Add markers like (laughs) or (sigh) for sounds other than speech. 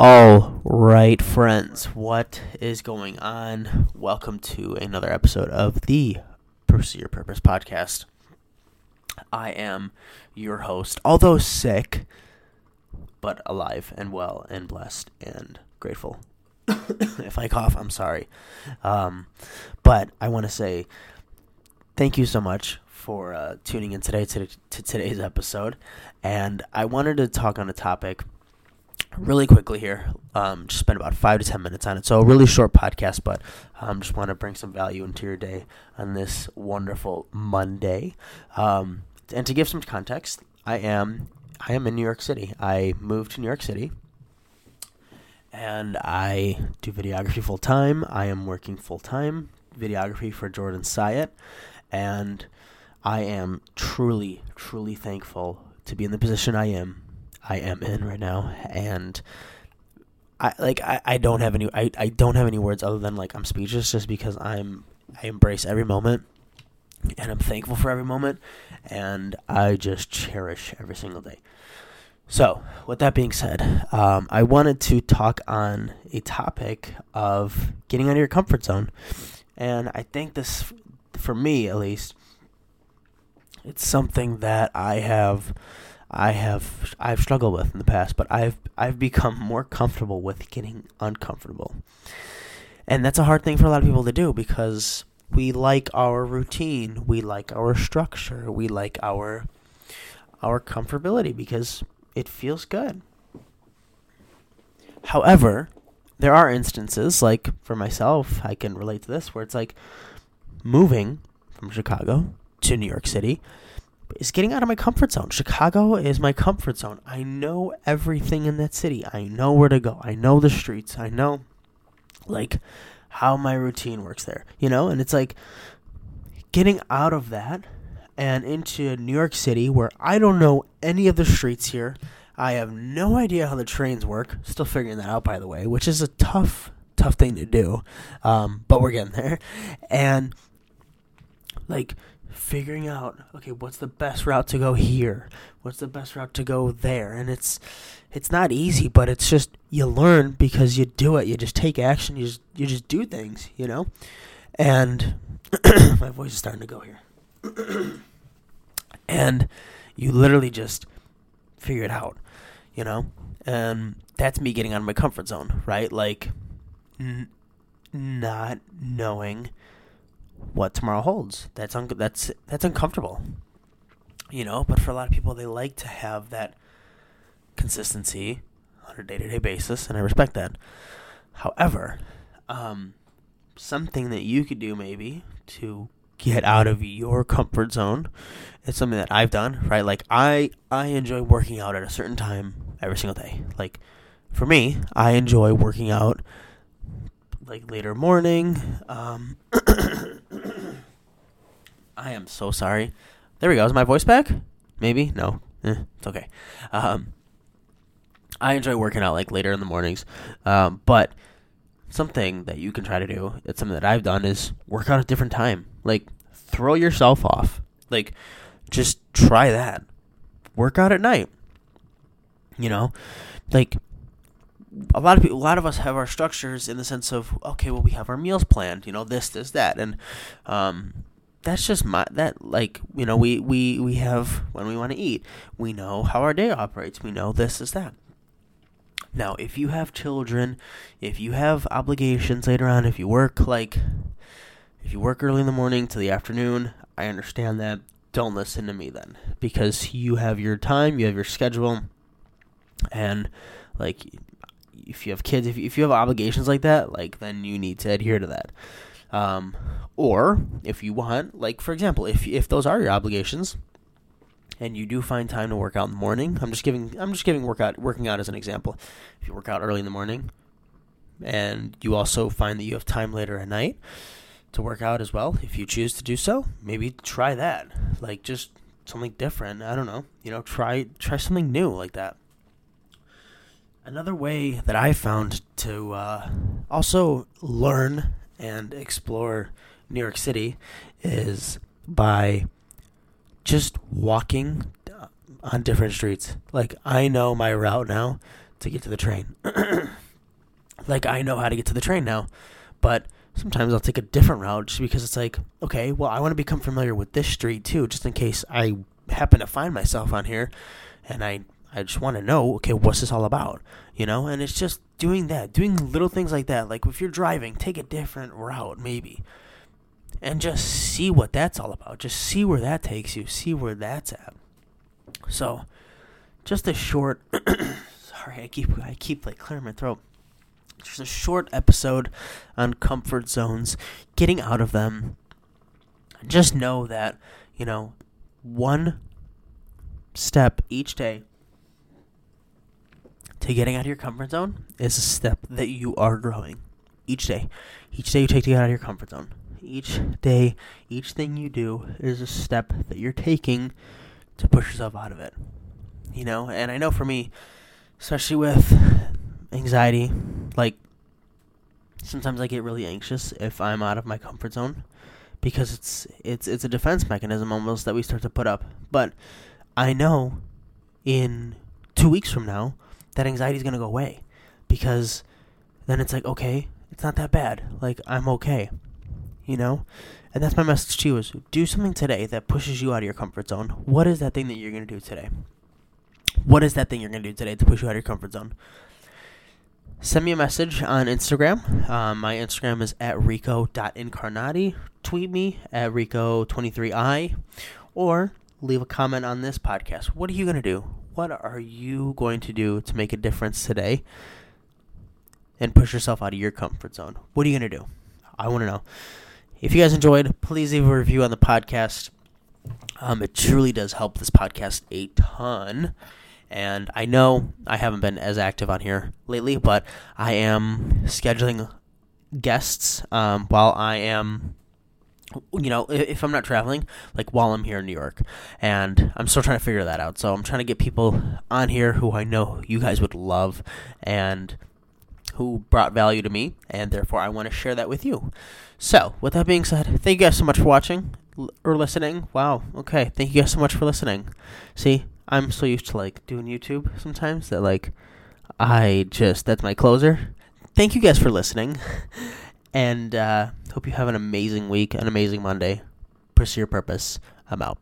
All right, friends, what is going on? Welcome to another episode of the Pursue Your Purpose podcast. I am your host, although sick, but alive and well and blessed and grateful. (coughs) if I cough, I'm sorry. Um, but I want to say thank you so much for uh, tuning in today to, to today's episode. And I wanted to talk on a topic really quickly here. Um, just spend about five to ten minutes on it. So a really short podcast, but um, just want to bring some value into your day on this wonderful Monday. Um, and to give some context, I am I am in New York City. I moved to New York City, and I do videography full time. I am working full time videography for Jordan Syatt, and I am truly, truly thankful to be in the position I am I am in right now, and I like I, I don't have any I, I don't have any words other than like I'm speechless just because I'm I embrace every moment and I'm thankful for every moment and I just cherish every single day. So, with that being said, um, I wanted to talk on a topic of getting out of your comfort zone. And I think this, for me at least, it's something that I have I have I've struggled with in the past, but I've I've become more comfortable with getting uncomfortable. And that's a hard thing for a lot of people to do because we like our routine, we like our structure, we like our our comfortability because it feels good. However, there are instances like for myself, I can relate to this where it's like moving from Chicago to New York City is getting out of my comfort zone. Chicago is my comfort zone. I know everything in that city. I know where to go. I know the streets. I know like how my routine works there. You know, and it's like getting out of that and into New York City where I don't know any of the streets here. I have no idea how the trains work. Still figuring that out, by the way, which is a tough, tough thing to do. Um, but we're getting there. And like figuring out okay what's the best route to go here? What's the best route to go there? And it's it's not easy but it's just you learn because you do it. You just take action. You just you just do things you know? And (clears throat) my voice is starting to go here. (clears throat) And you literally just figure it out you know? And that's me getting out of my comfort zone right? Like n- not knowing what tomorrow holds. That's un- that's that's uncomfortable. You know, but for a lot of people they like to have that consistency on a day-to-day basis and I respect that. However, um, something that you could do maybe to get out of your comfort zone is something that I've done, right? Like I I enjoy working out at a certain time every single day. Like for me, I enjoy working out like later morning. Um, (clears throat) I am so sorry. There we go. Is my voice back? Maybe no. Eh, it's okay. Um, I enjoy working out like later in the mornings, um, but something that you can try to do. It's something that I've done is work out at a different time. Like throw yourself off. Like just try that. Work out at night. You know, like a lot of people, a lot of us have our structures in the sense of okay, well, we have our meals planned, you know, this, this, that, and um, that's just my that like you know we we we have when we want to eat, we know how our day operates, we know this is that. Now, if you have children, if you have obligations later on, if you work like if you work early in the morning to the afternoon, I understand that. Don't listen to me then because you have your time, you have your schedule, and like if you have kids, if you, if you have obligations like that, like then you need to adhere to that. Um, or if you want, like for example, if if those are your obligations, and you do find time to work out in the morning, I'm just giving I'm just giving workout working out as an example. If you work out early in the morning, and you also find that you have time later at night to work out as well, if you choose to do so, maybe try that. Like just something different. I don't know. You know, try try something new like that. Another way that I found to uh, also learn and explore New York City is by just walking uh, on different streets. Like I know my route now to get to the train. (clears throat) like I know how to get to the train now, but sometimes I'll take a different route just because it's like, okay, well, I want to become familiar with this street too, just in case I happen to find myself on here and I I just want to know, okay, what's this all about? You know, and it's just doing that, doing little things like that. Like if you're driving, take a different route maybe. And just see what that's all about. Just see where that takes you. See where that's at. So, just a short (clears throat) sorry, I keep I keep like clearing my throat. Just a short episode on comfort zones, getting out of them. Just know that, you know, one step each day to getting out of your comfort zone is a step that you are growing each day. Each day you take to get out of your comfort zone. Each day, each thing you do is a step that you're taking to push yourself out of it. You know, and I know for me, especially with anxiety, like sometimes I get really anxious if I'm out of my comfort zone because it's it's it's a defense mechanism almost that we start to put up. But I know in 2 weeks from now that anxiety is going to go away because then it's like okay, it's not that bad. Like I'm okay. You know? And that's my message to you is do something today that pushes you out of your comfort zone. What is that thing that you're going to do today? What is that thing you're going to do today to push you out of your comfort zone? Send me a message on Instagram. Um, my Instagram is at rico.incarnati. Tweet me at rico23i or leave a comment on this podcast. What are you going to do? What are you going to do to make a difference today and push yourself out of your comfort zone? What are you going to do? I want to know. If you guys enjoyed, please leave a review on the podcast. Um, it truly does help this podcast a ton. And I know I haven't been as active on here lately, but I am scheduling guests um, while I am, you know, if I'm not traveling, like while I'm here in New York. And I'm still trying to figure that out. So I'm trying to get people on here who I know you guys would love and who brought value to me. And therefore, I want to share that with you. So, with that being said, thank you guys so much for watching or listening. Wow. Okay. Thank you guys so much for listening. See, I'm so used to like doing YouTube sometimes that like I just that's my closer. Thank you guys for listening, (laughs) and uh, hope you have an amazing week, an amazing Monday. Pursue your purpose. I'm out.